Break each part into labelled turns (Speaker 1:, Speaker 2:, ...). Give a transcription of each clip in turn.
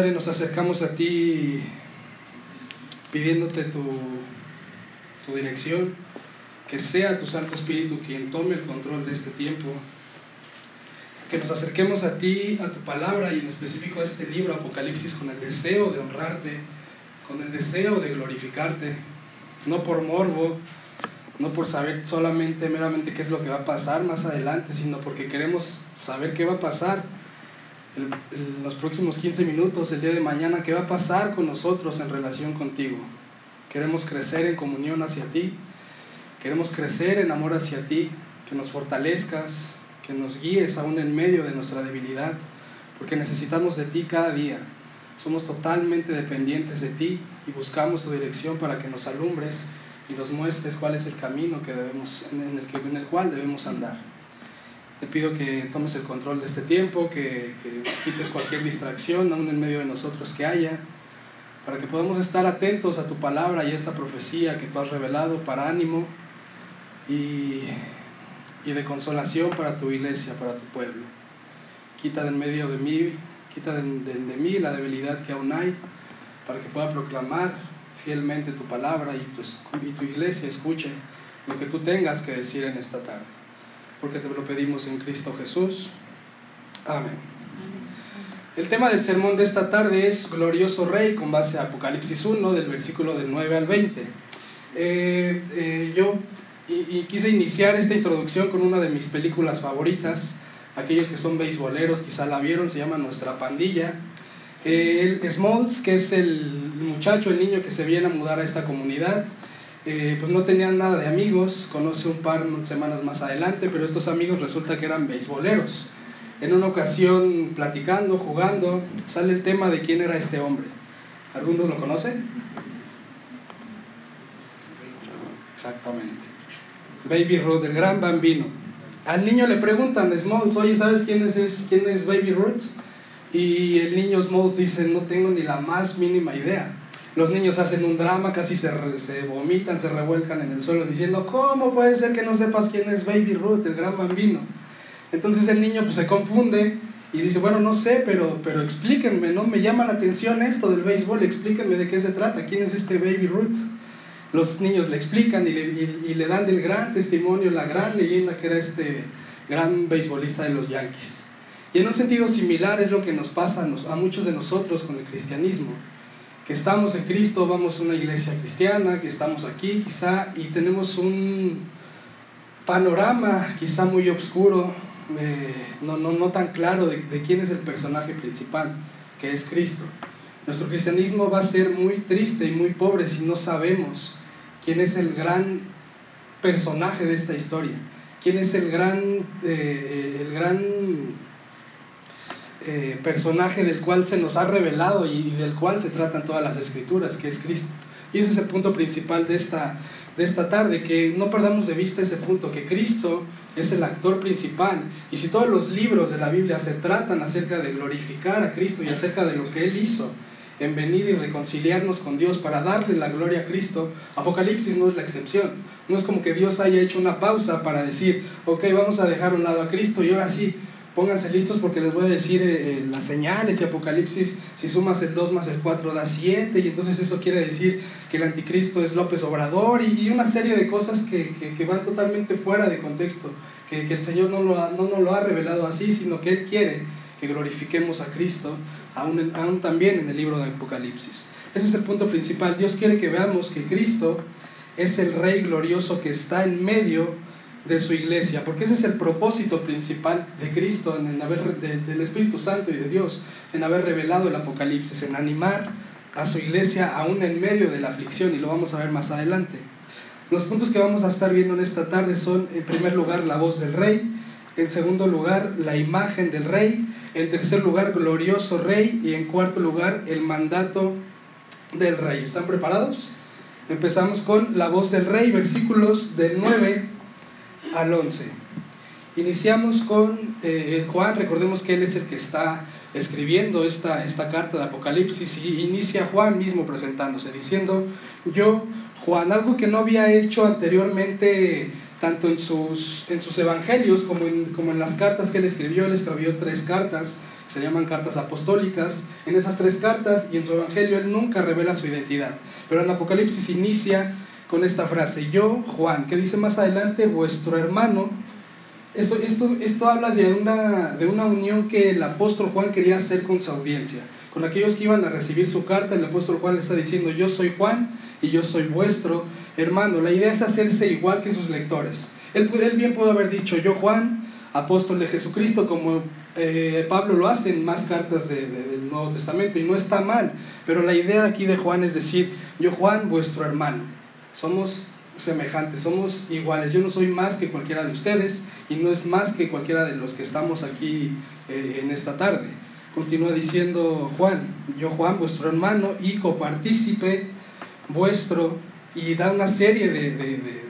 Speaker 1: Padre, nos acercamos a ti pidiéndote tu, tu dirección, que sea tu Santo Espíritu quien tome el control de este tiempo, que nos acerquemos a ti, a tu palabra y en específico a este libro, Apocalipsis, con el deseo de honrarte, con el deseo de glorificarte, no por morbo, no por saber solamente, meramente qué es lo que va a pasar más adelante, sino porque queremos saber qué va a pasar en los próximos 15 minutos, el día de mañana, qué va a pasar con nosotros en relación contigo. Queremos crecer en comunión hacia ti, queremos crecer en amor hacia ti, que nos fortalezcas, que nos guíes aún en medio de nuestra debilidad, porque necesitamos de ti cada día. Somos totalmente dependientes de ti y buscamos tu dirección para que nos alumbres y nos muestres cuál es el camino que debemos, en, el, que, en el cual debemos andar. Te pido que tomes el control de este tiempo, que, que quites cualquier distracción aún en medio de nosotros que haya, para que podamos estar atentos a tu palabra y a esta profecía que tú has revelado para ánimo y, y de consolación para tu iglesia, para tu pueblo. Quita de en medio de mí, quita de, de, mí la debilidad que aún hay, para que pueda proclamar fielmente tu palabra y tu, y tu iglesia escuche lo que tú tengas que decir en esta tarde. Porque te lo pedimos en Cristo Jesús. Amén. El tema del sermón de esta tarde es Glorioso Rey con base a Apocalipsis 1 del versículo del 9 al 20. Eh, eh, yo y, y quise iniciar esta introducción con una de mis películas favoritas. Aquellos que son beisboleros quizá la vieron, se llama Nuestra Pandilla. Eh, el Smalls, que es el muchacho, el niño que se viene a mudar a esta comunidad, eh, pues no tenían nada de amigos, conoce un par semanas más adelante, pero estos amigos resulta que eran beisboleros. En una ocasión, platicando, jugando, sale el tema de quién era este hombre. ¿Algunos lo conocen? Exactamente. Baby Ruth, el gran bambino. Al niño le preguntan, Smalls, oye, ¿sabes quién es, quién es Baby Ruth? Y el niño Smalls dice, no tengo ni la más mínima idea. Los niños hacen un drama, casi se, se vomitan, se revuelcan en el suelo diciendo, ¿cómo puede ser que no sepas quién es Baby Ruth, el gran bambino? Entonces el niño pues se confunde y dice, bueno, no sé, pero, pero explíquenme, ¿no? Me llama la atención esto del béisbol, explíquenme de qué se trata, quién es este Baby Ruth. Los niños le explican y le, dan del gran testimonio, la gran leyenda que era este gran beisbolista de los Yankees. Y en un sentido similar es lo que nos pasa a muchos de nosotros con el cristianismo. Estamos en Cristo, vamos a una iglesia cristiana, que estamos aquí quizá y tenemos un panorama quizá muy oscuro, eh, no, no, no tan claro de, quién es el personaje principal, que es Cristo. Nuestro cristianismo va a ser muy triste y muy pobre si no sabemos quién es el gran personaje de esta historia, quién es el gran, eh, el gran eh, personaje del cual se nos ha revelado y, del cual se tratan todas las escrituras, que es Cristo. Y ese es el punto principal de esta, de esta tarde, que no perdamos de vista ese punto, que Cristo es el actor principal. Y si todos los libros de la Biblia se tratan acerca de glorificar a Cristo y acerca de lo que Él hizo en venir y reconciliarnos con Dios para darle la gloria a Cristo, Apocalipsis no es la excepción. No es como que Dios haya hecho una pausa para decir, ok, vamos a dejar a un lado a Cristo y ahora sí, pónganse listos porque les voy a decir eh, las señales y Apocalipsis, si sumas el 2 más el 4 da 7 y entonces eso quiere decir que el anticristo es López Obrador y, y una serie de cosas que, que, que, van totalmente fuera de contexto, que, que el Señor no, lo ha, no nos lo ha revelado así, sino que Él quiere que glorifiquemos a Cristo, aún, aún también en el libro de Apocalipsis. Ese es el punto principal. Dios quiere que veamos que Cristo es el Rey glorioso que está en medio de su iglesia, porque ese es el propósito principal de Cristo, en haber, de, del Espíritu Santo y de Dios, en haber revelado el Apocalipsis, en animar a su iglesia aún en medio de la aflicción, y lo vamos a ver más adelante. Los puntos que vamos a estar viendo en esta tarde son, en primer lugar, la voz del rey, en segundo lugar, la imagen del rey, en tercer lugar, glorioso rey, y en cuarto lugar, el mandato del rey. ¿Están preparados? Empezamos con la voz del rey, versículos del 9 al 11. Iniciamos con eh, Juan, recordemos que él es el que está escribiendo esta, esta carta de Apocalipsis y inicia Juan mismo presentándose, diciendo, yo, Juan, algo que no había hecho anteriormente tanto en sus, en sus evangelios como en, como en las cartas que él escribió, él escribió tres cartas, se llaman cartas apostólicas. En esas tres cartas y en su evangelio él nunca revela su identidad, pero en Apocalipsis inicia con esta frase, yo, Juan, que dice más adelante, vuestro hermano. Esto, esto, esto habla de una, de una unión que el apóstol Juan quería hacer con su audiencia. Con aquellos que iban a recibir su carta, el apóstol Juan le está diciendo, yo soy Juan y yo soy vuestro hermano. La idea es hacerse igual que sus lectores. Él, él bien pudo haber dicho, yo Juan, apóstol de Jesucristo, como eh, Pablo lo hace en más cartas del Nuevo Testamento, y no está mal. Pero la idea aquí de Juan es decir, yo Juan, vuestro hermano. Somos semejantes, somos iguales. Yo no soy más que cualquiera de ustedes y no es más que cualquiera de los que estamos aquí eh, en esta tarde. Continúa diciendo Juan, yo Juan, vuestro hermano y copartícipe vuestro, y da una serie de, de,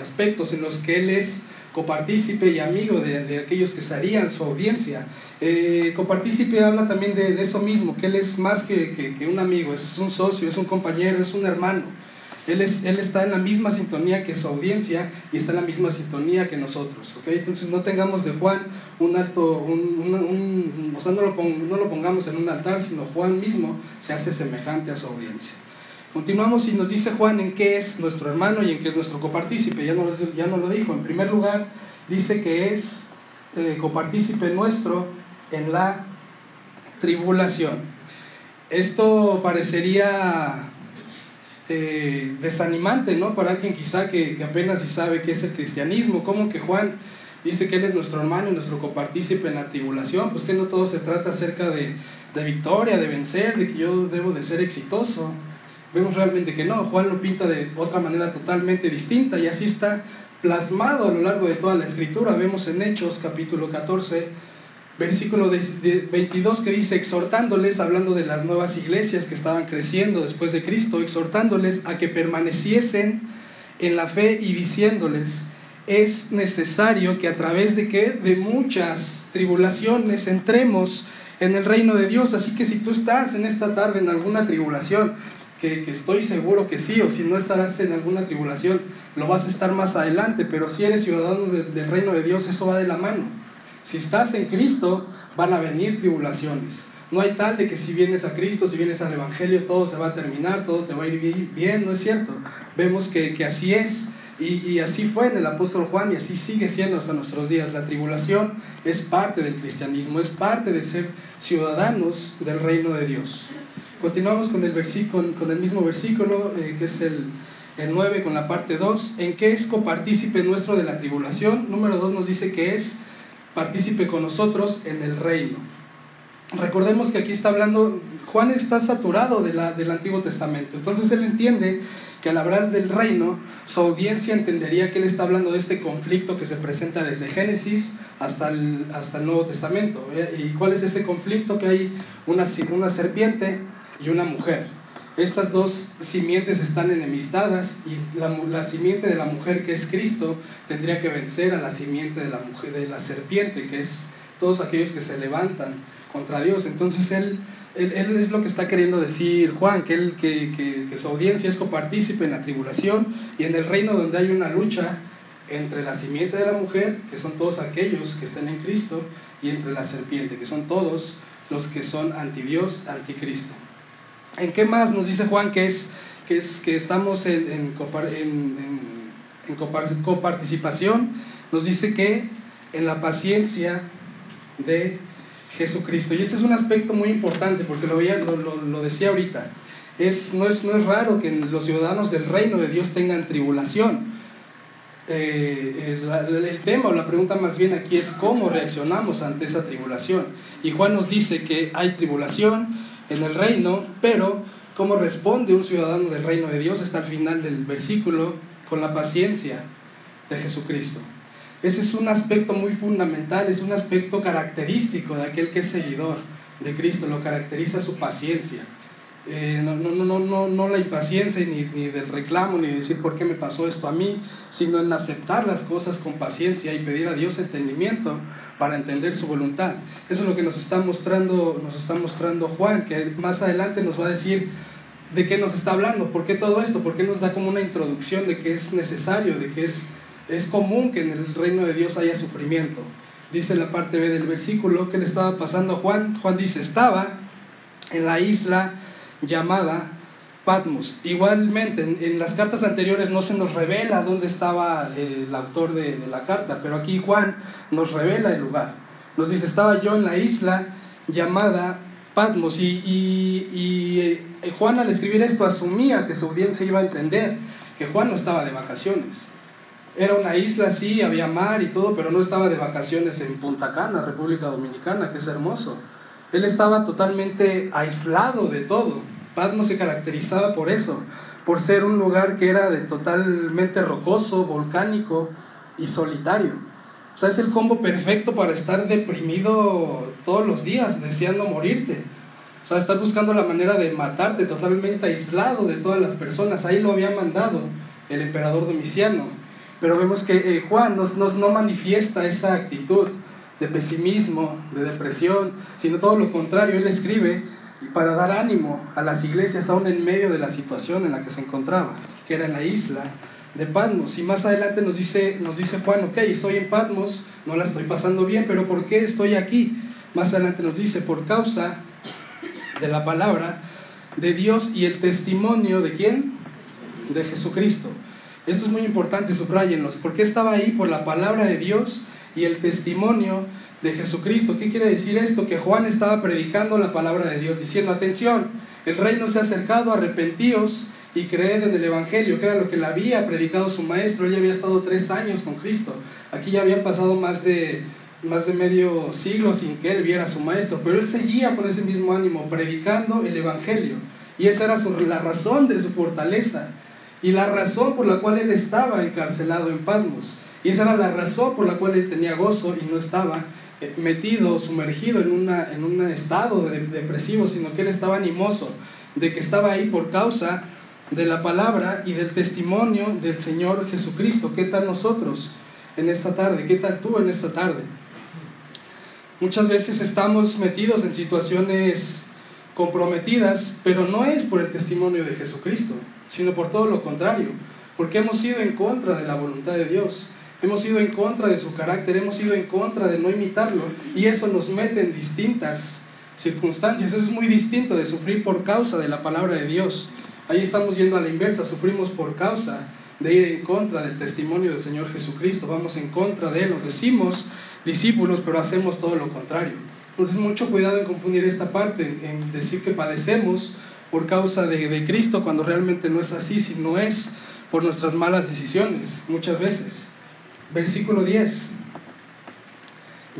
Speaker 1: aspectos en los que él es copartícipe y amigo de, aquellos que serían su audiencia. Eh, copartícipe habla también de, eso mismo, que él es más que, que, que un amigo, es un socio, es un compañero, es un hermano. Él, es, él está en la misma sintonía que su audiencia y está en la misma sintonía que nosotros. ¿okay? Entonces no tengamos de Juan un alto, un, o sea, no lo, pongamos en un altar, sino Juan mismo se hace semejante a su audiencia. Continuamos y nos dice Juan en qué es nuestro hermano y en qué es nuestro copartícipe. Ya no, ya no lo dijo. En primer lugar, dice que es eh, copartícipe nuestro en la tribulación. Esto parecería este, desanimante, ¿no? Para alguien quizá que, que apenas si sabe qué es el cristianismo, como que Juan dice que él es nuestro hermano y nuestro copartícipe en la tribulación, pues que no todo se trata acerca de, de victoria, de vencer, de que yo debo de ser exitoso. Vemos realmente que no, Juan lo pinta de otra manera totalmente distinta y así está plasmado a lo largo de toda la escritura. Vemos en Hechos capítulo 14, versículo 22 que dice, exhortándoles, hablando de las nuevas iglesias que estaban creciendo después de Cristo, exhortándoles a que permaneciesen en la fe y diciéndoles, es necesario que a través de que de muchas tribulaciones entremos en el reino de Dios. Así que si tú estás en esta tarde en alguna tribulación, que, que, estoy seguro que sí, o si no estarás en alguna tribulación, lo vas a estar más adelante, pero si eres ciudadano del reino de Dios, eso va de la mano. Si estás en Cristo, van a venir tribulaciones. No hay tal de que si vienes a Cristo, si vienes al Evangelio, todo se va a terminar, todo te va a ir bien, no es cierto. Vemos que, que así es y, y, así fue en el apóstol Juan y así sigue siendo hasta nuestros días. La tribulación es parte del cristianismo, es parte de ser ciudadanos del reino de Dios. Continuamos con el, versículo, con el mismo versículo, eh, que es el, el 9, con la parte 2. ¿En qué es copartícipe nuestro de la tribulación? Número 2 nos dice que es partícipe con nosotros en el reino. Recordemos que aquí está hablando, Juan está saturado de la, del Antiguo Testamento, entonces él entiende que al hablar del reino, su audiencia entendería que él está hablando de este conflicto que se presenta desde Génesis hasta el, hasta el Nuevo Testamento. ¿Y cuál es ese conflicto? Que hay una, una serpiente y una mujer estas dos simientes están enemistadas y la, la, simiente de la mujer que es Cristo tendría que vencer a la simiente de la, mujer, de la serpiente, que es todos aquellos que se levantan contra Dios. Entonces él, él, es lo que está queriendo decir Juan, que, él, que, que, que su audiencia es copartícipe en la tribulación y en el reino donde hay una lucha entre la simiente de la mujer, que son todos aquellos que están en Cristo, y entre la serpiente, que son todos los que son anti Dios, anticristo. ¿En qué más nos dice Juan que es que, es, que estamos en, en, en, coparticipación? Nos dice que en la paciencia de Jesucristo. Y este es un aspecto muy importante porque lo, lo, lo, decía ahorita. Es, no, es, no es raro que los ciudadanos del reino de Dios tengan tribulación. Eh, el, el, tema o la pregunta más bien aquí es cómo reaccionamos ante esa tribulación. Y Juan nos dice que hay tribulación, en el reino, pero cómo responde un ciudadano del reino de Dios está al final del versículo con la paciencia de Jesucristo. Ese es un aspecto muy fundamental, es un aspecto característico de aquel que es seguidor de Cristo, lo caracteriza su paciencia. Eh, no la impaciencia ni, ni del reclamo, ni decir por qué me pasó esto a mí, sino en aceptar las cosas con paciencia y pedir a Dios entendimiento para entender su voluntad. Eso es lo que nos está mostrando, nos está mostrando Juan, que más adelante nos va a decir de qué nos está hablando, por qué todo esto, por qué nos da como una introducción de que es necesario, de que es, es común que en el reino de Dios haya sufrimiento. dice la parte B del versículo, que le estaba pasando a Juan. Juan dice, estaba en la isla llamada Patmos. Igualmente, en, las cartas anteriores no se nos revela dónde estaba eh, el autor de, la carta, pero aquí Juan nos revela el lugar. Nos dice, estaba yo en la isla llamada Patmos. Y, y, eh, Juan al escribir esto asumía que su audiencia iba a entender que Juan no estaba de vacaciones. Era una isla, sí, había mar y todo, pero no estaba de vacaciones en Punta Cana, República Dominicana, que es hermoso. Él estaba totalmente aislado de todo. Patmos se caracterizaba por eso, por ser un lugar que era de totalmente rocoso, volcánico y solitario. O sea, es el combo perfecto para estar deprimido todos los días, deseando morirte. O sea, estar buscando la manera de matarte, totalmente aislado de todas las personas. Ahí lo había mandado el emperador Domiciano. Pero vemos que eh, Juan nos, nos, no manifiesta esa actitud de pesimismo, de depresión, sino todo lo contrario. Él escribe para dar ánimo a las iglesias aún en medio de la situación en la que se encontraba, que era en la isla de Patmos. Y más adelante nos dice, nos dice Juan, ok, estoy en Patmos, no la estoy pasando bien, pero ¿por qué estoy aquí? Más adelante nos dice, por causa de la palabra de Dios y el testimonio de quién? De Jesucristo. Eso es muy importante, subrayenlos. ¿Por qué estaba ahí? Por la palabra de Dios y el testimonio de Jesucristo. ¿Qué quiere decir esto? Que Juan estaba predicando la palabra de Dios, diciendo, atención, el reino se ha acercado, arrepentíos y creed en el Evangelio, que era lo que le había predicado su maestro. Él ya había estado tres años con Cristo. Aquí ya habían pasado más de, más de medio siglo sin que él viera a su maestro, pero él seguía con ese mismo ánimo, predicando el Evangelio. Y esa era la razón de su fortaleza y la razón por la cual él estaba encarcelado en Palmos. Y esa era la razón por la cual él tenía gozo y no estaba metido, sumergido en, una, en un estado depresivo, sino que él estaba animoso de que estaba ahí por causa de la palabra y del testimonio del Señor Jesucristo. ¿Qué tal nosotros en esta tarde? ¿Qué tal tú en esta tarde? Muchas veces estamos metidos en situaciones comprometidas, pero no es por el testimonio de Jesucristo, sino por todo lo contrario, porque hemos ido en contra de la voluntad de Dios hemos ido en contra de su carácter, hemos ido en contra de no imitarlo y eso nos mete en distintas circunstancias. Eso es muy distinto de sufrir por causa de la palabra de Dios. Ahí estamos yendo a la inversa, sufrimos por causa de ir en contra del testimonio del Señor Jesucristo, vamos en contra de Él, nos decimos discípulos, pero hacemos todo lo contrario. Entonces, mucho cuidado en confundir esta parte, en decir que padecemos por causa de, de Cristo, cuando realmente no es así, sino es por nuestras malas decisiones, muchas veces versículo 10.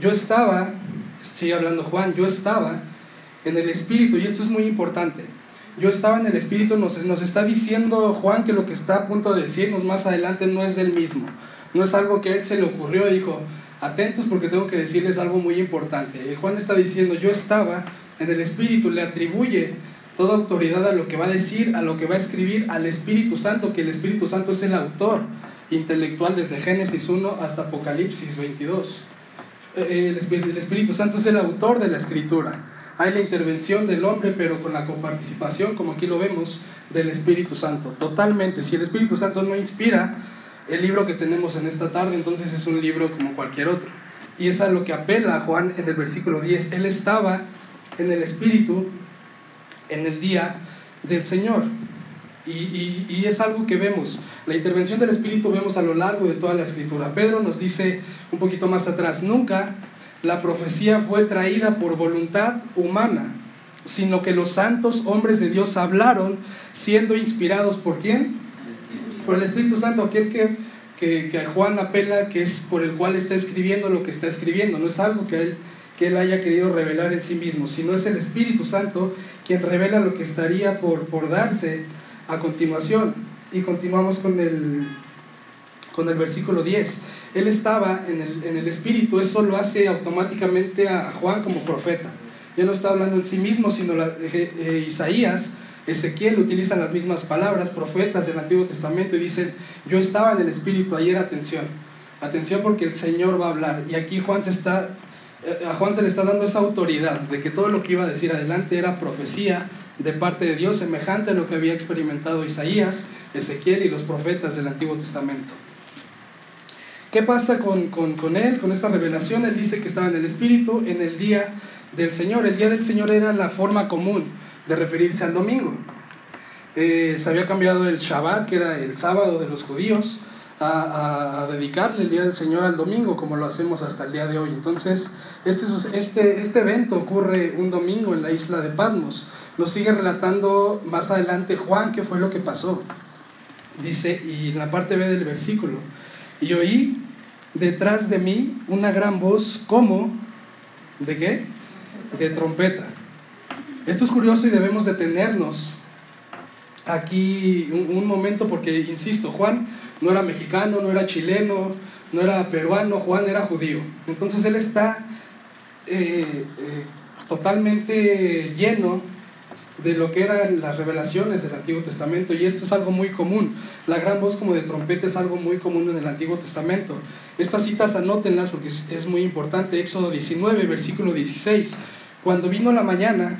Speaker 1: Yo estaba, sigue hablando Juan, yo estaba en el Espíritu, y esto es muy importante. Yo estaba en el Espíritu, nos, nos está diciendo Juan que lo que está a punto de decirnos más adelante no es del mismo. No es algo que él se le ocurrió dijo, atentos porque tengo que decirles algo muy importante. Juan está diciendo, yo estaba en el Espíritu, le atribuye toda autoridad a lo que va a decir, a lo que va a escribir al Espíritu Santo, que el Espíritu Santo es el autor intelectual desde Génesis 1 hasta Apocalipsis 22. Eh, el Espíritu Santo es el autor de la escritura. Hay la intervención del hombre, pero con la coparticipación, como aquí lo vemos, del Espíritu Santo. Totalmente. Si el Espíritu Santo no inspira el libro que tenemos en esta tarde, entonces es un libro como cualquier otro. Y es a lo que apela Juan en el versículo 10. Él estaba en el Espíritu en el día del Señor. Y, es algo que vemos. La intervención del Espíritu vemos a lo largo de toda la escritura. Pedro nos dice un poquito más atrás, nunca la profecía fue traída por voluntad humana, sino que los santos hombres de Dios hablaron siendo inspirados por quién? Por el Espíritu Santo, aquel que, que, que Juan apela, que es por el cual está escribiendo lo que está escribiendo. No es algo que él, que él haya querido revelar en sí mismo, sino es el Espíritu Santo quien revela lo que estaría por, por darse a continuación. Y continuamos con el, con el versículo 10. Él estaba en el, en el Espíritu, eso lo hace automáticamente a Juan como profeta. Ya no está hablando en sí mismo, sino la, eh, eh, Isaías, Ezequiel utilizan las mismas palabras, profetas del Antiguo Testamento, y dicen, yo estaba en el Espíritu ayer, atención. Atención porque el Señor va a hablar. Y aquí Juan se está, eh, a Juan se le está dando esa autoridad de que todo lo que iba a decir adelante era profecía de parte de Dios, semejante a lo que había experimentado Isaías, Ezequiel y los profetas del Antiguo Testamento. ¿Qué pasa con, con, él, con esta revelación? Él dice que estaba en el Espíritu en el día del Señor. El día del Señor era la forma común de referirse al domingo. Eh, se había cambiado el Shabbat, que era el sábado de los judíos, a, dedicarle el día del Señor al domingo, como lo hacemos hasta el día de hoy. Entonces, este, este, este evento ocurre un domingo en la isla de Patmos. Nos sigue relatando más adelante Juan qué fue lo que pasó. Dice, y en la parte B del versículo, y oí detrás de mí una gran voz como, ¿de qué? De trompeta. Esto es curioso y debemos detenernos aquí un, momento porque, insisto, Juan no era mexicano, no era chileno, no era peruano, Juan era judío. Entonces él está eh, eh, totalmente lleno de lo que eran las revelaciones del Antiguo Testamento y esto es algo muy común. La gran voz como de trompeta es algo muy común en el Antiguo Testamento. Estas citas anótenlas porque es, muy importante. Éxodo 19, versículo 16. Cuando vino la mañana,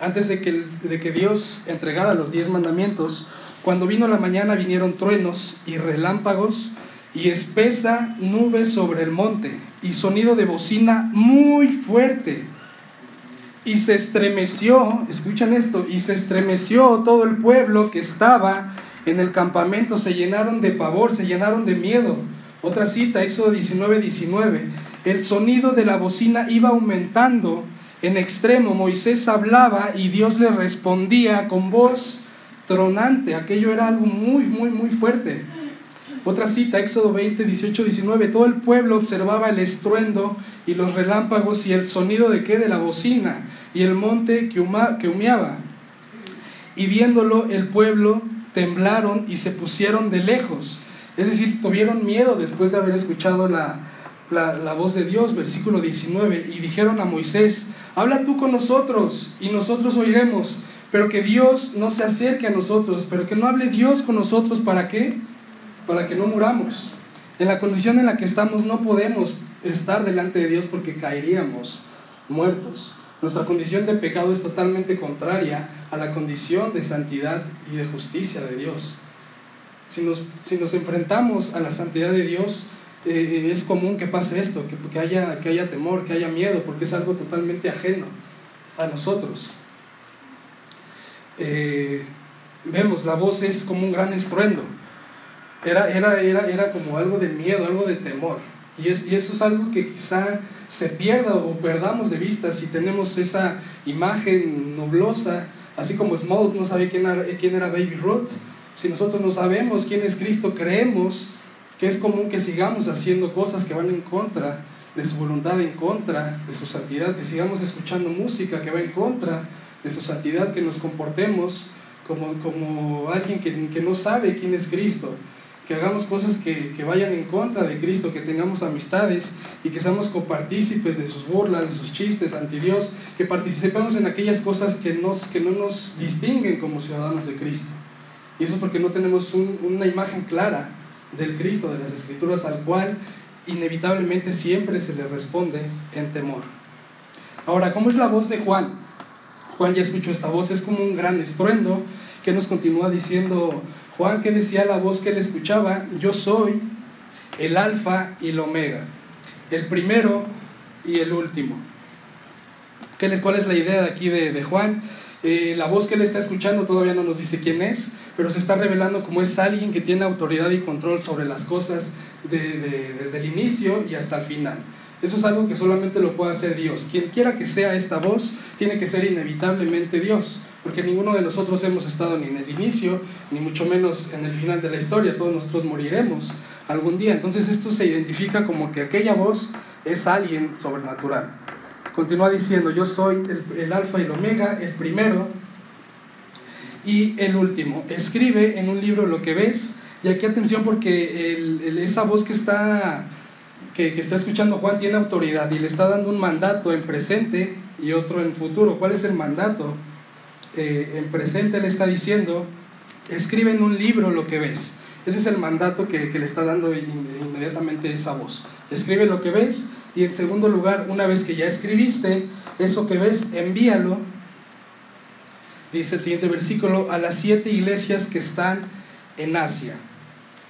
Speaker 1: antes de que, de que Dios entregara los diez mandamientos, cuando vino la mañana vinieron truenos y relámpagos y espesa nube sobre el monte y sonido de bocina muy fuerte y se estremeció, escuchan esto, y se estremeció todo el pueblo que estaba en el campamento, se llenaron de pavor, se llenaron de miedo. Otra cita, Éxodo 19, 19. El sonido de la bocina iba aumentando en extremo. Moisés hablaba y Dios le respondía con voz tronante. Aquello era algo muy, muy, muy fuerte. Otra cita, Éxodo 20, 18, 19. Todo el pueblo observaba el estruendo y los relámpagos y el sonido de qué? De la bocina y el monte que, que humeaba. Y viéndolo el pueblo temblaron y se pusieron de lejos. Es decir, tuvieron miedo después de haber escuchado la, la, la, voz de Dios, versículo 19, y dijeron a Moisés, habla tú con nosotros y nosotros oiremos, pero que Dios no se acerque a nosotros, pero que no hable Dios con nosotros, ¿para qué? para que no muramos. En la condición en la que estamos no podemos estar delante de Dios porque caeríamos muertos. Nuestra condición de pecado es totalmente contraria a la condición de santidad y de justicia de Dios. Si nos, si nos enfrentamos a la santidad de Dios, eh, es común que pase esto, que, que, haya, que haya temor, que haya miedo, porque es algo totalmente ajeno a nosotros. Eh, vemos, la voz es como un gran estruendo. Era, era, era, era como algo de miedo, algo de temor. Y, es, y eso es algo que quizá se pierda o perdamos de vista si tenemos esa imagen nublosa, así como Smollett no sabía quién era, quién era Baby Ruth. Si nosotros no sabemos quién es Cristo, creemos que es común que sigamos haciendo cosas que van en contra de su voluntad, en contra de su santidad, que sigamos escuchando música que va en contra de su santidad, que nos comportemos como, como alguien que, que no sabe quién es Cristo que hagamos cosas que, que, vayan en contra de Cristo, que tengamos amistades y que seamos copartícipes de sus burlas, de sus chistes anti Dios, que participemos en aquellas cosas que, que no nos distinguen como ciudadanos de Cristo. Y eso porque no tenemos una imagen clara del Cristo, de las Escrituras, al cual inevitablemente siempre se le responde en temor. Ahora, ¿cómo es la voz de Juan? Juan ya escuchó esta voz, es como un gran estruendo que nos continúa diciendo Juan que decía la voz que él escuchaba, yo soy el alfa y el omega, el primero y el último. ¿Cuál es la idea de aquí de, Juan? Eh, la voz que él está escuchando todavía no nos dice quién es, pero se está revelando como es alguien que tiene autoridad y control sobre las cosas desde el inicio y hasta el final. Eso es algo que solamente lo puede hacer Dios. Quien quiera que sea esta voz, tiene que ser inevitablemente Dios porque ninguno de nosotros hemos estado ni en el inicio, ni mucho menos en el final de la historia, todos nosotros moriremos algún día. Entonces esto se identifica como que aquella voz es alguien sobrenatural. Continúa diciendo, yo soy el, alfa y el omega, el primero y el último. Escribe en un libro lo que ves, y aquí atención porque esa voz que está, que, que está escuchando Juan tiene autoridad y le está dando un mandato en presente y otro en futuro. ¿Cuál es el mandato? Eh, en presente le está diciendo, escribe en un libro lo que ves. Ese es el mandato que, le está dando inmediatamente esa voz. Escribe lo que ves y en segundo lugar, una vez que ya escribiste eso que ves, envíalo, dice el siguiente versículo, a las siete iglesias que están en Asia.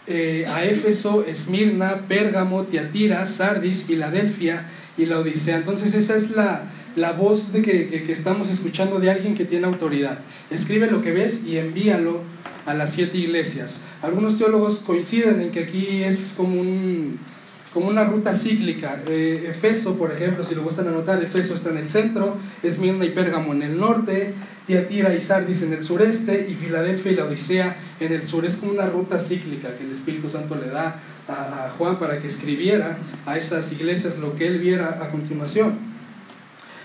Speaker 1: Eh, a Éfeso, Esmirna, Pérgamo, Tiatira, Sardis, Filadelfia y la Odisea. Entonces esa es la, la voz de que, que, estamos escuchando de alguien que tiene autoridad. Escribe lo que ves y envíalo a las siete iglesias. Algunos teólogos coinciden en que aquí es como un como una ruta cíclica. Eh, Efeso, por ejemplo, si lo gustan anotar, Efeso está en el centro, Esmirna y Pérgamo en el norte, Tiatira y Sardis en el sureste y Filadelfia y la Odisea en el sur. Es como una ruta cíclica que el Espíritu Santo le da a, Juan para que escribiera a esas iglesias lo que él viera a continuación.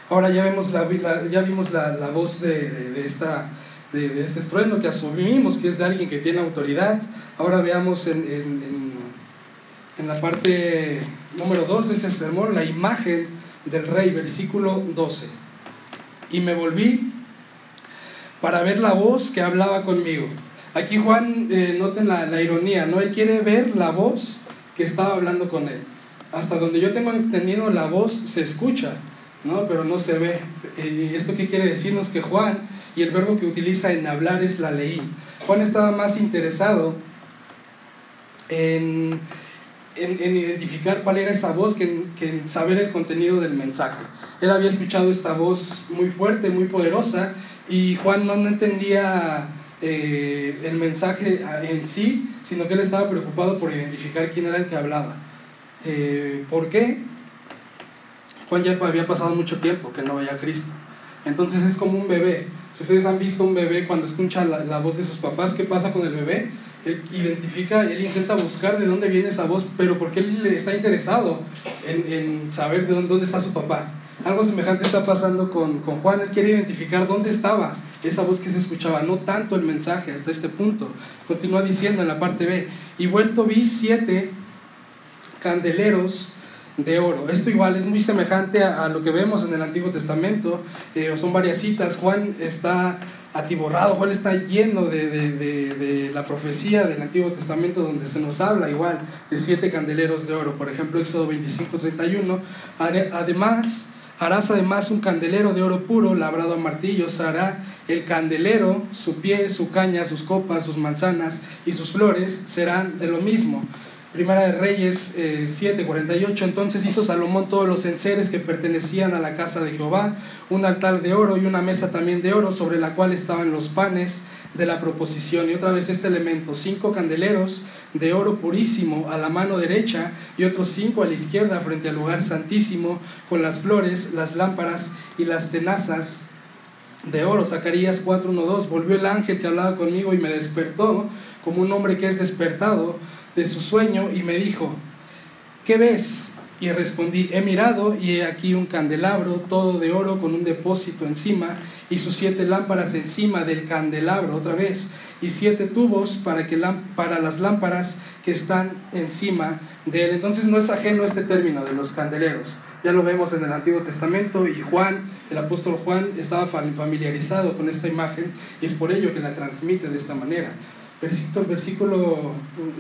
Speaker 1: Ahora ya, vemos la, ya vimos la, la voz de, de, de esta de, de, este estruendo que asumimos que es de alguien que tiene autoridad. Ahora veamos en, en, en en la parte número 2 de ese sermón la imagen del rey, versículo 12. Y me volví para ver la voz que hablaba conmigo. Aquí Juan, eh, noten la, ironía, ¿no? Él quiere ver la voz que estaba hablando con él. Hasta donde yo tengo entendido, la voz se escucha, ¿no? Pero no se ve. ¿Y esto qué quiere decirnos? Que Juan, y el verbo que utiliza en hablar es la leí. Juan estaba más interesado en en, en, identificar cuál era esa voz que que en, saber el contenido del mensaje. Él había escuchado esta voz muy fuerte, muy poderosa, y Juan no, entendía eh, el mensaje en sí, sino que él estaba preocupado por identificar quién era el que hablaba. Eh, ¿Por qué? Juan ya había pasado mucho tiempo que no veía a Cristo. Entonces es como un bebé. Si ustedes han visto un bebé cuando escucha la, la voz de sus papás, ¿qué pasa con el bebé? él identifica, él intenta buscar de dónde viene esa voz, pero porque él está interesado en, en saber de dónde, dónde, está su papá. Algo semejante está pasando con, con, Juan, él quiere identificar dónde estaba esa voz que se escuchaba, no tanto el mensaje hasta este punto. Continúa diciendo en la parte B, y vuelto vi siete candeleros de oro. Esto igual es muy semejante a, lo que vemos en el Antiguo Testamento, eh, son varias citas, Juan está atiborrado, Juan está lleno de, de, de, la profecía del Antiguo Testamento donde se nos habla igual de siete candeleros de oro, por ejemplo Éxodo 25, 31, además harás además un candelero de oro puro labrado a martillos, hará el candelero, su pie, su caña, sus copas, sus manzanas y sus flores serán de lo mismo. Primera de Reyes eh, 7:48, entonces hizo Salomón todos los enseres que pertenecían a la casa de Jehová, un altar de oro y una mesa también de oro sobre la cual estaban los panes de la proposición. Y otra vez este elemento, cinco candeleros de oro purísimo a la mano derecha y otros cinco a la izquierda frente al lugar santísimo, con las flores, las lámparas y las tenazas de oro. Zacarías 4:12, volvió el ángel que hablaba conmigo y me despertó como un hombre que es despertado de su sueño y me dijo, ¿qué ves? Y respondí, he mirado y he aquí un candelabro todo de oro con un depósito encima y sus siete lámparas encima del candelabro otra vez y siete tubos para, que para las lámparas que están encima de él. Entonces no es ajeno este término de los candeleros. Ya lo vemos en el Antiguo Testamento y Juan, el apóstol Juan, estaba familiarizado con esta imagen y es por ello que la transmite de esta manera versículo, versículo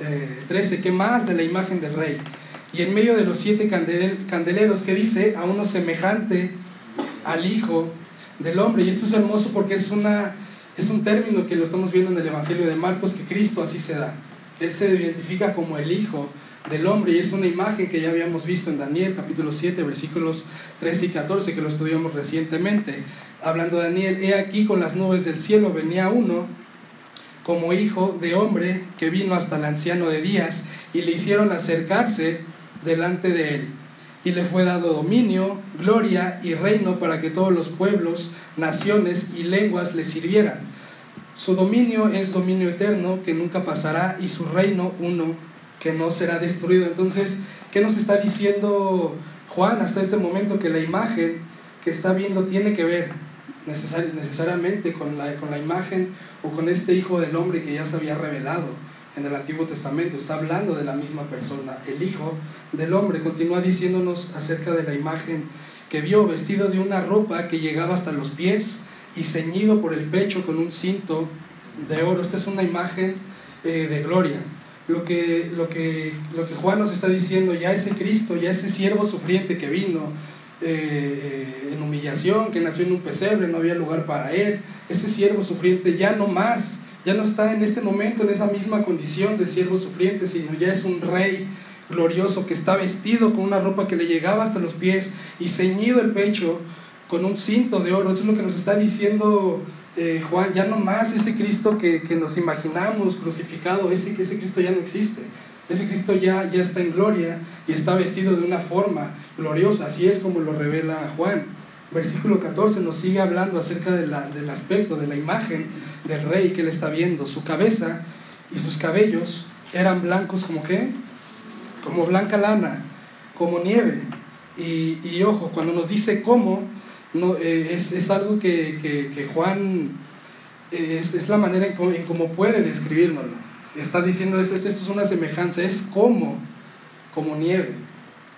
Speaker 1: eh, 13, ¿qué más de la imagen del rey? Y en medio de los siete candeleros que dice a uno semejante al Hijo del Hombre. Y esto es hermoso porque es, una, es un término que lo estamos viendo en el Evangelio de Marcos, que Cristo así se da. Él se identifica como el Hijo del Hombre y es una imagen que ya habíamos visto en Daniel capítulo 7, versículos 13 y 14, que lo estudiamos recientemente. Hablando de Daniel, he aquí con las nubes del cielo venía uno como hijo de hombre que vino hasta el anciano de días y le hicieron acercarse delante de él. Y le fue dado dominio, gloria y reino para que todos los pueblos, naciones y lenguas le sirvieran. Su dominio es dominio eterno que nunca pasará y su reino uno que no será destruido. Entonces, ¿qué nos está diciendo Juan hasta este momento? Que la imagen que está viendo tiene que ver necesari necesariamente con la, con la imagen o con este Hijo del Hombre que ya se había revelado en el Antiguo Testamento. Está hablando de la misma persona. El Hijo del Hombre continúa diciéndonos acerca de la imagen que vio vestido de una ropa que llegaba hasta los pies y ceñido por el pecho con un cinto de oro. Esta es una imagen eh, de gloria. Lo que, lo, que, lo que Juan nos está diciendo, ya ese Cristo, ya ese siervo sufriente que vino, eh, en humillación, que nació en un pesebre, no había lugar para él. Ese siervo sufriente ya no más, ya no está en este momento en esa misma condición de siervo sufriente, sino ya es un rey glorioso que está vestido con una ropa que le llegaba hasta los pies y ceñido el pecho con un cinto de oro. Eso es lo que nos está diciendo eh, Juan, ya no más ese Cristo que, nos imaginamos crucificado, ese, ese Cristo ya no existe. Ese Cristo ya, ya está en gloria y está vestido de una forma gloriosa. Así es como lo revela Juan. Versículo 14 nos sigue hablando acerca de la, del aspecto, de la imagen del rey que él está viendo. Su cabeza y sus cabellos eran blancos como qué? Como blanca lana, como nieve. Y, y ojo, cuando nos dice cómo, no, eh, es, es, algo que, que, que Juan eh, es, es, la manera en cómo, puede describirnoslo. Está diciendo, esto, esto es una semejanza, es como, como nieve.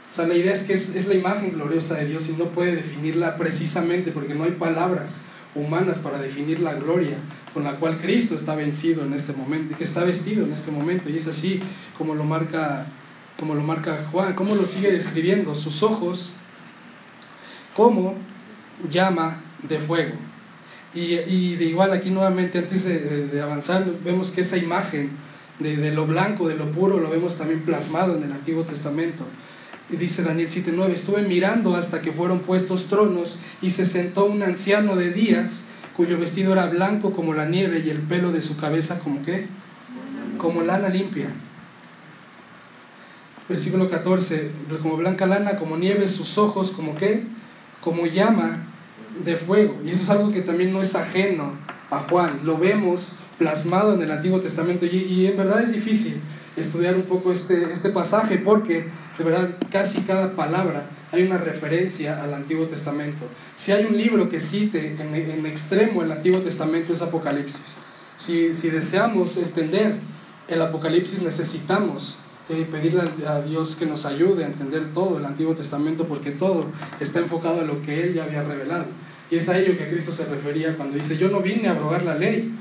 Speaker 1: O sea, la idea es que es, es, la imagen gloriosa de Dios y no puede definirla precisamente porque no hay palabras humanas para definir la gloria con la cual Cristo está vencido en este momento, que está vestido en este momento. Y es así como lo marca, como lo marca Juan, cómo lo sigue describiendo. Sus ojos, como llama de fuego. Y, y de igual aquí nuevamente, antes de, de avanzar, vemos que esa imagen de, de, lo blanco, de lo puro, lo vemos también plasmado en el Antiguo Testamento. Dice Daniel 7:9, estuve mirando hasta que fueron puestos tronos y se sentó un anciano de días cuyo vestido era blanco como la nieve y el pelo de su cabeza como qué? Como lana limpia. Versículo 14, como blanca lana, como nieve, sus ojos como qué? Como llama de fuego. Y eso es algo que también no es ajeno a Juan. Lo vemos plasmado en el Antiguo Testamento y, y en verdad es difícil estudiar un poco este, este pasaje porque de verdad casi cada palabra hay una referencia al Antiguo Testamento. Si hay un libro que cite en, en extremo el Antiguo Testamento es Apocalipsis. Si, si deseamos entender el Apocalipsis necesitamos eh, pedirle a Dios que nos ayude a entender todo el Antiguo Testamento porque todo está enfocado a lo que Él ya había revelado. Y es a ello que Cristo se refería cuando dice, yo no vine a abrogar la ley,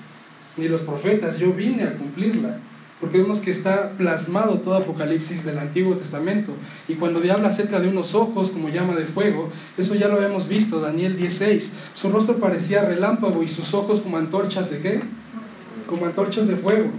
Speaker 1: ni los profetas, yo vine a cumplirla. Porque vemos que está plasmado todo Apocalipsis del Antiguo Testamento. Y cuando habla acerca de unos ojos como llama de fuego, eso ya lo hemos visto, Daniel 16. Su rostro parecía relámpago y sus ojos como antorchas de qué? Como antorchas de fuego.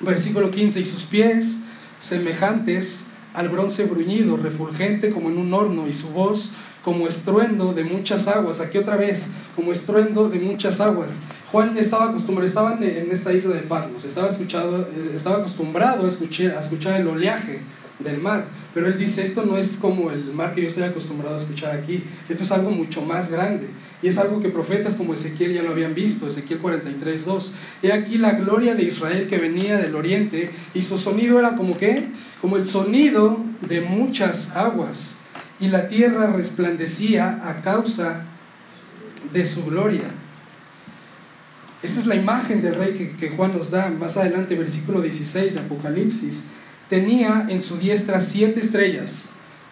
Speaker 1: Versículo 15, y sus pies semejantes al bronce bruñido, refulgente como en un horno, y su voz como estruendo de muchas aguas. Aquí otra vez, como estruendo de muchas aguas. Juan estaba acostumbrado, estaban en esta isla de Patmos, estaba, escuchado, eh, estaba acostumbrado a escuchar, a escuchar el oleaje del mar, pero él dice, esto no es como el mar que yo estoy acostumbrado a escuchar aquí, esto es algo mucho más grande. Y es algo que profetas como Ezequiel ya lo habían visto, Ezequiel 43, 2. He aquí la gloria de Israel que venía del oriente y su sonido era como qué? Como el sonido de muchas aguas y la tierra resplandecía a causa de su gloria. Esa es la imagen del rey que, Juan nos da más adelante, versículo 16 de Apocalipsis. Tenía en su diestra siete estrellas,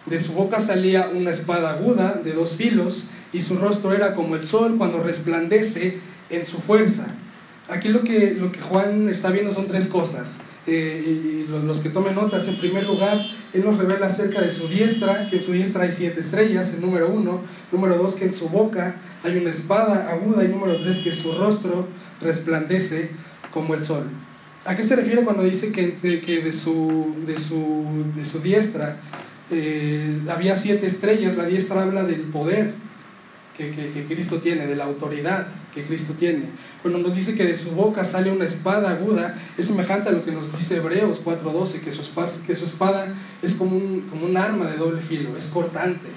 Speaker 1: de su boca salía una espada aguda de dos filos, y su rostro era como el sol cuando resplandece en su fuerza. Aquí lo que, lo que Juan está viendo son tres cosas. Eh, y los que tomen notas, en primer lugar, Él nos revela acerca de su diestra, que en su diestra hay siete estrellas, el número uno. Número dos, que en su boca hay una espada aguda. Y número tres, que su rostro resplandece como el sol. ¿A qué se refiere cuando dice que, de, que de, su, de, su, de su diestra eh, había siete estrellas? La diestra habla del poder que, que, que, Cristo tiene, de la autoridad que Cristo tiene. Cuando nos dice que de su boca sale una espada aguda, es semejante a lo que nos dice Hebreos 4.12, que, su que su espada es como un, como un arma de doble filo, es cortante,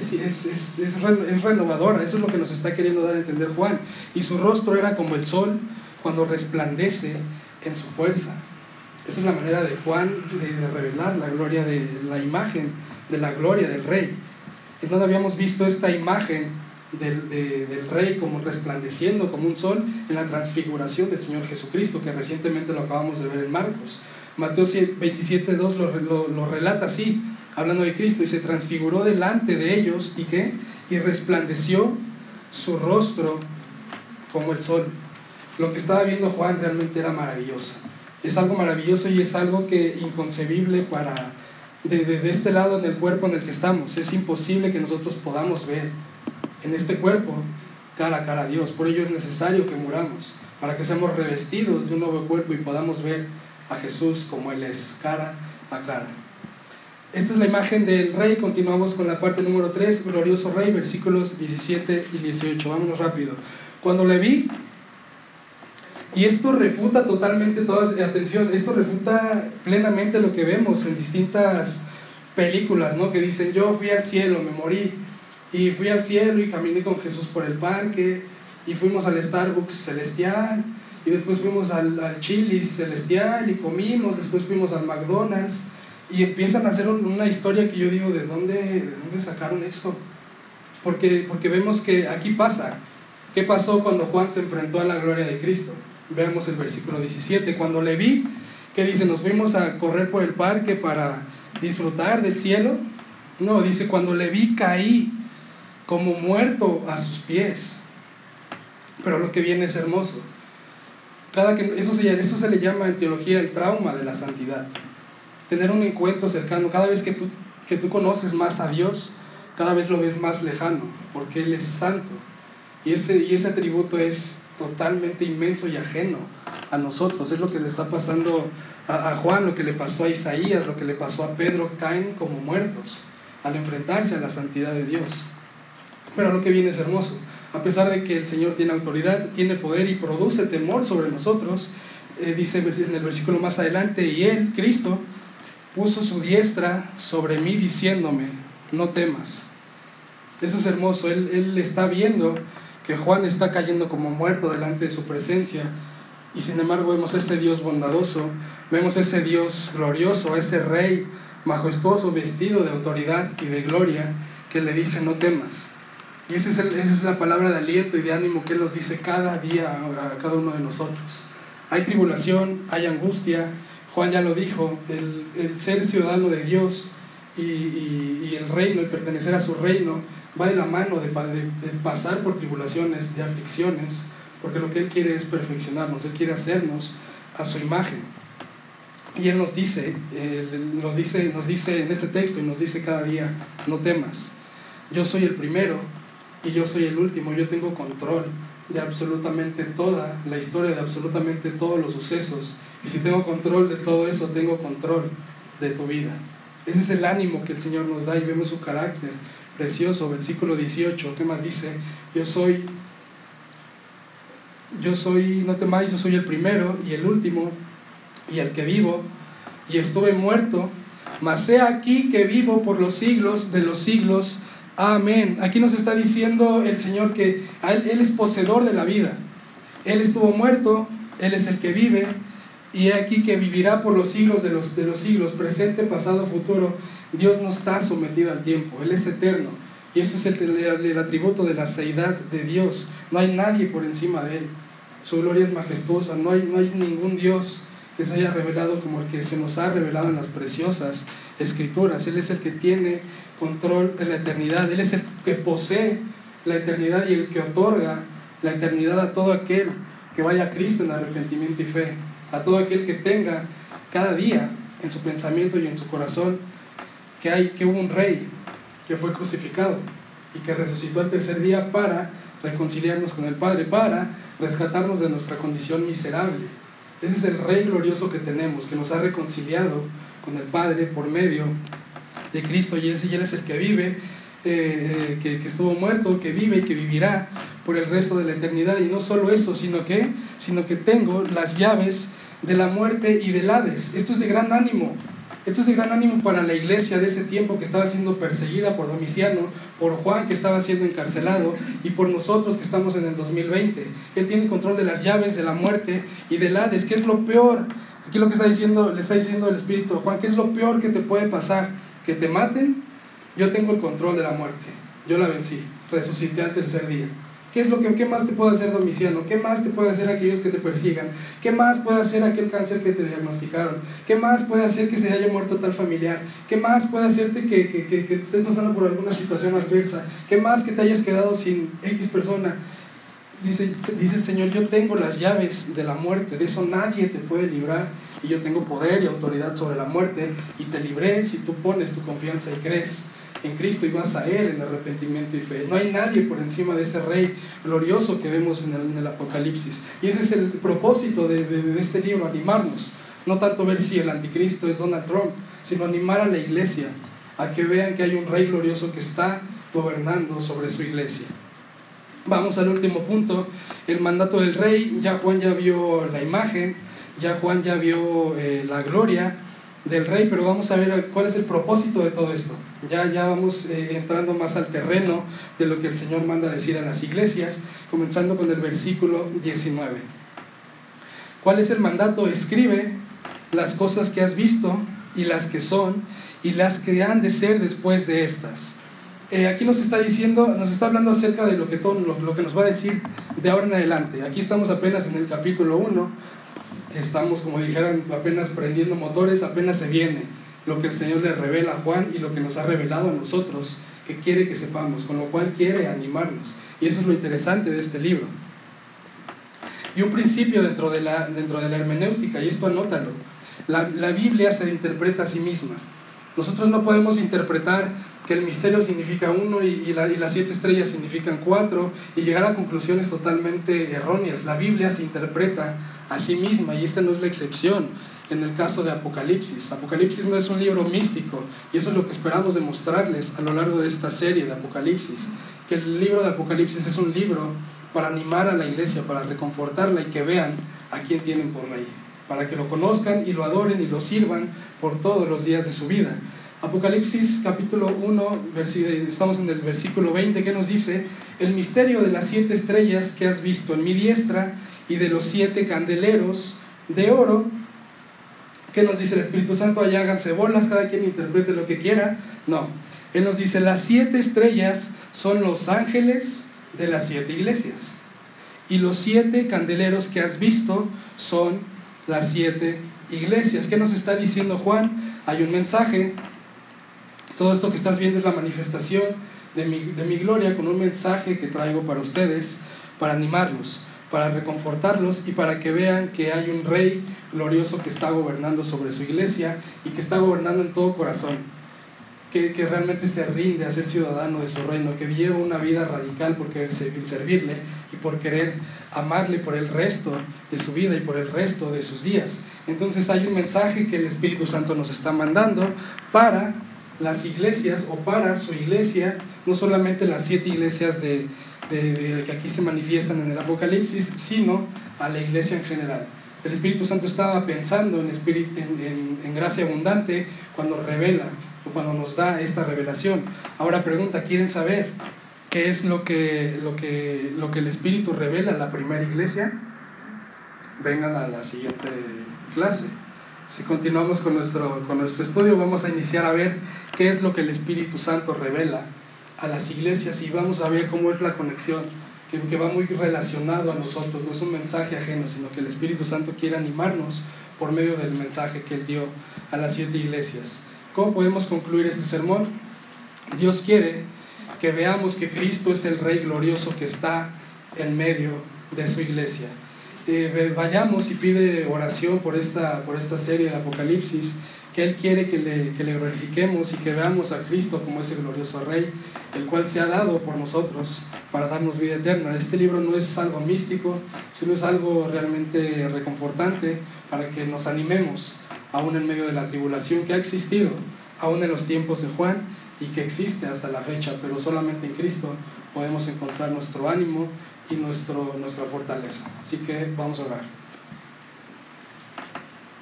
Speaker 1: es, es, es, es, renovadora, eso es lo que nos está queriendo dar a entender Juan. Y su rostro era como el sol cuando resplandece en su fuerza. Esa es la manera de Juan de, de revelar la gloria de la imagen de la gloria del rey. En donde habíamos visto esta imagen del, de, del rey como resplandeciendo como un sol en la transfiguración del Señor Jesucristo, que recientemente lo acabamos de ver en Marcos. Mateo 27, 2 lo, lo, lo, relata así, hablando de Cristo, y se transfiguró delante de ellos y qué? Y resplandeció su rostro como el sol. Lo que estaba viendo Juan realmente era maravilloso. Es algo maravilloso y es algo que inconcebible para de, de, de este lado en el cuerpo en el que estamos. Es imposible que nosotros podamos ver en este cuerpo cara a cara a Dios. Por ello es necesario que muramos, para que seamos revestidos de un nuevo cuerpo y podamos ver a Jesús como Él es, cara a cara. Esta es la imagen del rey. Continuamos con la parte número 3, glorioso rey, versículos 17 y 18. Vámonos rápido. Cuando le vi, y esto refuta totalmente todas, atención, esto refuta plenamente lo que vemos en distintas películas, ¿no? Que dicen, yo fui al cielo, me morí, y fui al cielo y caminé con Jesús por el parque, y fuimos al Starbucks celestial, y después fuimos al, al Chili's celestial y comimos, después fuimos al McDonald's, y empiezan a hacer una historia que yo digo, ¿de dónde, de dónde sacaron esto? Porque, porque vemos que aquí pasa. ¿Qué pasó cuando Juan se enfrentó a la gloria de Cristo? Veamos el versículo 17. Cuando le vi, que dice, nos fuimos a correr por el parque para disfrutar del cielo. No, dice, cuando le vi caí como muerto a sus pies. Pero lo que viene es hermoso. Cada que, eso, se, eso se le llama en teología el trauma de la santidad tener un encuentro cercano. Cada vez que tú, que tú conoces más a Dios, cada vez lo ves más lejano, porque Él es santo. Y ese, y ese atributo es totalmente inmenso y ajeno a nosotros. Es lo que le está pasando a, a, Juan, lo que le pasó a Isaías, lo que le pasó a Pedro, caen como muertos al enfrentarse a la santidad de Dios. Pero lo que viene es hermoso. A pesar de que el Señor tiene autoridad, tiene poder y produce temor sobre nosotros, eh, dice en el versículo más adelante, y Él, Cristo, puso su diestra sobre mí diciéndome, no temas. Eso es hermoso, él, él está viendo que Juan está cayendo como muerto delante de su presencia y sin embargo vemos ese Dios bondadoso, vemos ese Dios glorioso, ese rey majestuoso vestido de autoridad y de gloria que le dice no temas. Y esa es, esa es la palabra de aliento y de ánimo que Él nos dice cada día a cada uno de nosotros. Hay tribulación, hay angustia, Juan ya lo dijo, el, el ser ciudadano de Dios y, y, y, el reino y pertenecer a su reino va de la mano de, de, pasar por tribulaciones, de aflicciones, porque lo que Él quiere es perfeccionarnos, Él quiere hacernos a su imagen. Y Él nos dice, Él nos dice, nos dice en este texto y nos dice cada día, no temas, yo soy el primero y yo soy el último, yo tengo control de absolutamente toda la historia, de absolutamente todos los sucesos y si tengo control de todo eso, tengo control de tu vida. Ese es el ánimo que el Señor nos da y vemos su carácter precioso. Versículo 18, ¿qué más dice? Yo soy, yo soy, no temáis, yo soy el primero y el último y el que vivo y estuve muerto, mas he aquí que vivo por los siglos de los siglos. Amén. Aquí nos está diciendo el Señor que él, él es poseedor de la vida. Él estuvo muerto, Él es el que vive y he aquí que vivirá por los siglos de los, de los siglos, presente, pasado, futuro. Dios no está sometido al tiempo, Él es eterno. Y eso es el, el, el atributo de la seidad de Dios. No hay nadie por encima de Él. Su gloria es majestuosa. No hay, no hay ningún Dios que se haya revelado como el que se nos ha revelado en las preciosas escrituras. Él es el que tiene control de la eternidad. Él es el que posee la eternidad y el que otorga la eternidad a todo aquel que vaya a Cristo en arrepentimiento y fe a todo aquel que tenga cada día en su pensamiento y en su corazón que hay que hubo un rey que fue crucificado y que resucitó el tercer día para reconciliarnos con el Padre, para rescatarnos de nuestra condición miserable. Ese es el rey glorioso que tenemos, que nos ha reconciliado con el Padre por medio de Cristo y, ese, y Él es el que vive, eh, que, que estuvo muerto, que vive y que vivirá por el resto de la eternidad. Y no solo eso, sino que, sino que tengo las llaves de la muerte y del Hades. Esto es de gran ánimo. Esto es de gran ánimo para la iglesia de ese tiempo que estaba siendo perseguida por Domiciano, por Juan que estaba siendo encarcelado y por nosotros que estamos en el 2020. Él tiene control de las llaves de la muerte y del Hades. ¿Qué es lo peor? Aquí lo que está diciendo, le está diciendo el Espíritu Juan, ¿qué es lo peor que te puede pasar? ¿Que te maten? Yo tengo el control de la muerte. Yo la vencí. Resucité al tercer día. ¿Qué, es lo que, ¿Qué más te puede hacer Domiciano? ¿Qué más te puede hacer aquellos que te persigan? ¿Qué más puede hacer aquel cáncer que te diagnosticaron? ¿Qué más puede hacer que se haya muerto tal familiar? ¿Qué más puede hacerte que, que, que, que estés pasando por alguna situación adversa? ¿Qué más que te hayas quedado sin X persona? Dice, dice el Señor, yo tengo las llaves de la muerte, de eso nadie te puede librar. Y yo tengo poder y autoridad sobre la muerte y te libré si tú pones tu confianza y crees en Cristo y vas a Él en arrepentimiento y fe. No hay nadie por encima de ese Rey glorioso que vemos en el, Apocalipsis. Y ese es el propósito de, este libro, animarnos. No tanto ver si el anticristo es Donald Trump, sino animar a la iglesia a que vean que hay un Rey glorioso que está gobernando sobre su iglesia. Vamos al último punto, el mandato del rey. Ya Juan ya vio la imagen, ya Juan ya vio eh, la gloria del rey, pero vamos a ver cuál es el propósito de todo esto. Ya, ya vamos eh, entrando más al terreno de lo que el Señor manda decir a las iglesias, comenzando con el versículo 19. ¿Cuál es el mandato? Escribe las cosas que has visto y las que son y las que han de ser después de estas eh, aquí nos está diciendo, nos está hablando acerca de lo que, todo, lo, que nos va a decir de ahora en adelante. Aquí estamos apenas en el capítulo 1, estamos, como dijeron, apenas prendiendo motores, apenas se viene lo que el Señor le revela a Juan y lo que nos ha revelado a nosotros, que quiere que sepamos, con lo cual quiere animarnos. Y eso es lo interesante de este libro. Y un principio dentro de la, dentro de la hermenéutica, y esto anótalo, la, la Biblia se interpreta a sí misma. Nosotros no podemos interpretar que el misterio significa uno y, las siete estrellas significan cuatro y llegar a conclusiones totalmente erróneas. La Biblia se interpreta a sí misma y esta no es la excepción en el caso de Apocalipsis. Apocalipsis no es un libro místico y eso es lo que esperamos demostrarles a lo largo de esta serie de Apocalipsis, que el libro de Apocalipsis es un libro para animar a la iglesia, para reconfortarla y que vean a quién tienen por rey, para que lo conozcan y lo adoren y lo sirvan por todos los días de su vida. Apocalipsis capítulo 1, estamos en el versículo 20, que nos dice, el misterio de las siete estrellas que has visto en mi diestra y de los siete candeleros de oro, que nos dice el Espíritu Santo, allá háganse bolas, cada quien interprete lo que quiera. No, Él nos dice, las siete estrellas son los ángeles de las siete iglesias. Y los siete candeleros que has visto son las siete iglesias. ¿Qué nos está diciendo Juan? Hay un mensaje todo esto que estás viendo es la manifestación de mi, de mi gloria con un mensaje que traigo para ustedes, para animarlos, para reconfortarlos y para que vean que hay un rey glorioso que está gobernando sobre su iglesia y que está gobernando en todo corazón, que, que, realmente se rinde a ser ciudadano de su reino, que lleva una vida radical por querer servirle y por querer amarle por el resto de su vida y por el resto de sus días. Entonces hay un mensaje que el Espíritu Santo nos está mandando para las iglesias o para su iglesia, no solamente las siete iglesias de, que aquí se manifiestan en el Apocalipsis, sino a la iglesia en general. El Espíritu Santo estaba pensando en, en, en, gracia abundante cuando revela cuando nos da esta revelación. Ahora pregunta, ¿quieren saber qué es lo que, lo que, lo que el Espíritu revela a la primera iglesia? Vengan a la siguiente clase. Si continuamos con nuestro, con nuestro estudio, vamos a iniciar a ver qué es lo que el Espíritu Santo revela a las iglesias y vamos a ver cómo es la conexión, que, que va muy relacionado a nosotros, no es un mensaje ajeno, sino que el Espíritu Santo quiere animarnos por medio del mensaje que Él dio a las siete iglesias. ¿Cómo podemos concluir este sermón? Dios quiere que veamos que Cristo es el Rey glorioso que está en medio de su iglesia vayamos y pide oración por esta, por esta serie de Apocalipsis, que Él quiere que le, que le glorifiquemos y que veamos a Cristo como ese glorioso Rey, el cual se ha dado por nosotros para darnos vida eterna. Este libro no es algo místico, sino es algo realmente reconfortante para que nos animemos, aún en medio de la tribulación que ha existido, aún en los tiempos de Juan y que existe hasta la fecha, pero solamente en Cristo podemos encontrar nuestro ánimo y nuestro, nuestra fortaleza. Así que vamos a orar.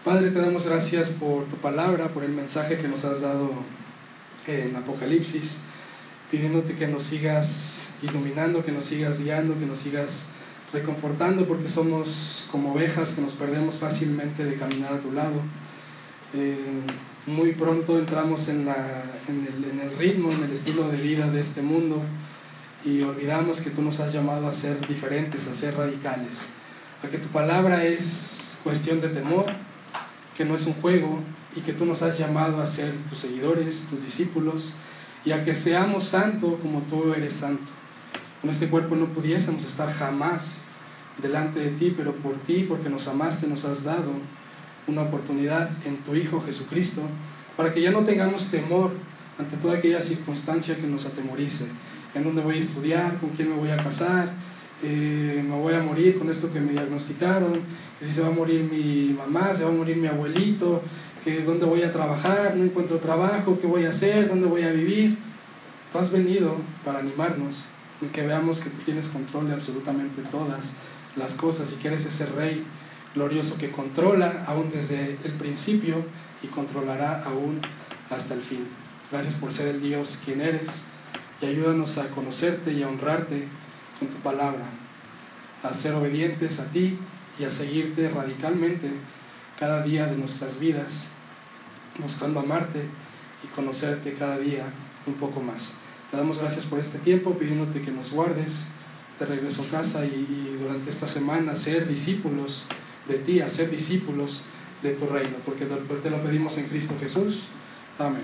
Speaker 1: Padre, te damos gracias por tu palabra, por el mensaje que nos has dado en Apocalipsis, pidiéndote que nos sigas iluminando, que nos sigas guiando, que nos sigas reconfortando, porque somos como ovejas que nos perdemos fácilmente de caminar a tu lado. Eh, muy pronto entramos en, la, en, el, en el ritmo, en el estilo de vida de este mundo y olvidamos que tú nos has llamado a ser diferentes, a ser radicales, a que tu palabra es cuestión de temor, que no es un juego y que tú nos has llamado a ser tus seguidores, tus discípulos y a que seamos santos como tú eres santo. Con este cuerpo no pudiésemos estar jamás delante de ti, pero por ti, porque nos amaste, nos has dado una oportunidad en tu Hijo Jesucristo, para que ya no tengamos temor ante toda aquella circunstancia que nos atemorice, en dónde voy a estudiar, con quién me voy a casar, eh, me voy a morir con esto que me diagnosticaron, que si se va a morir mi mamá, se va a morir mi abuelito, que dónde voy a trabajar, no encuentro trabajo, qué voy a hacer, dónde voy a vivir. Tú has venido para animarnos y que veamos que tú tienes control de absolutamente todas las cosas y que eres ese rey glorioso que controla aún desde el principio y controlará aún hasta el fin. Gracias por ser el Dios quien eres y ayúdanos a conocerte y a honrarte con tu palabra, a ser obedientes a ti y a seguirte radicalmente cada día de nuestras vidas, buscando amarte y conocerte cada día un poco más. Te damos gracias por este tiempo, pidiéndote que nos guardes de regreso a casa y, y durante esta semana ser discípulos de ti, a ser discípulos de tu reino, porque te lo pedimos en Cristo Jesús. Amén.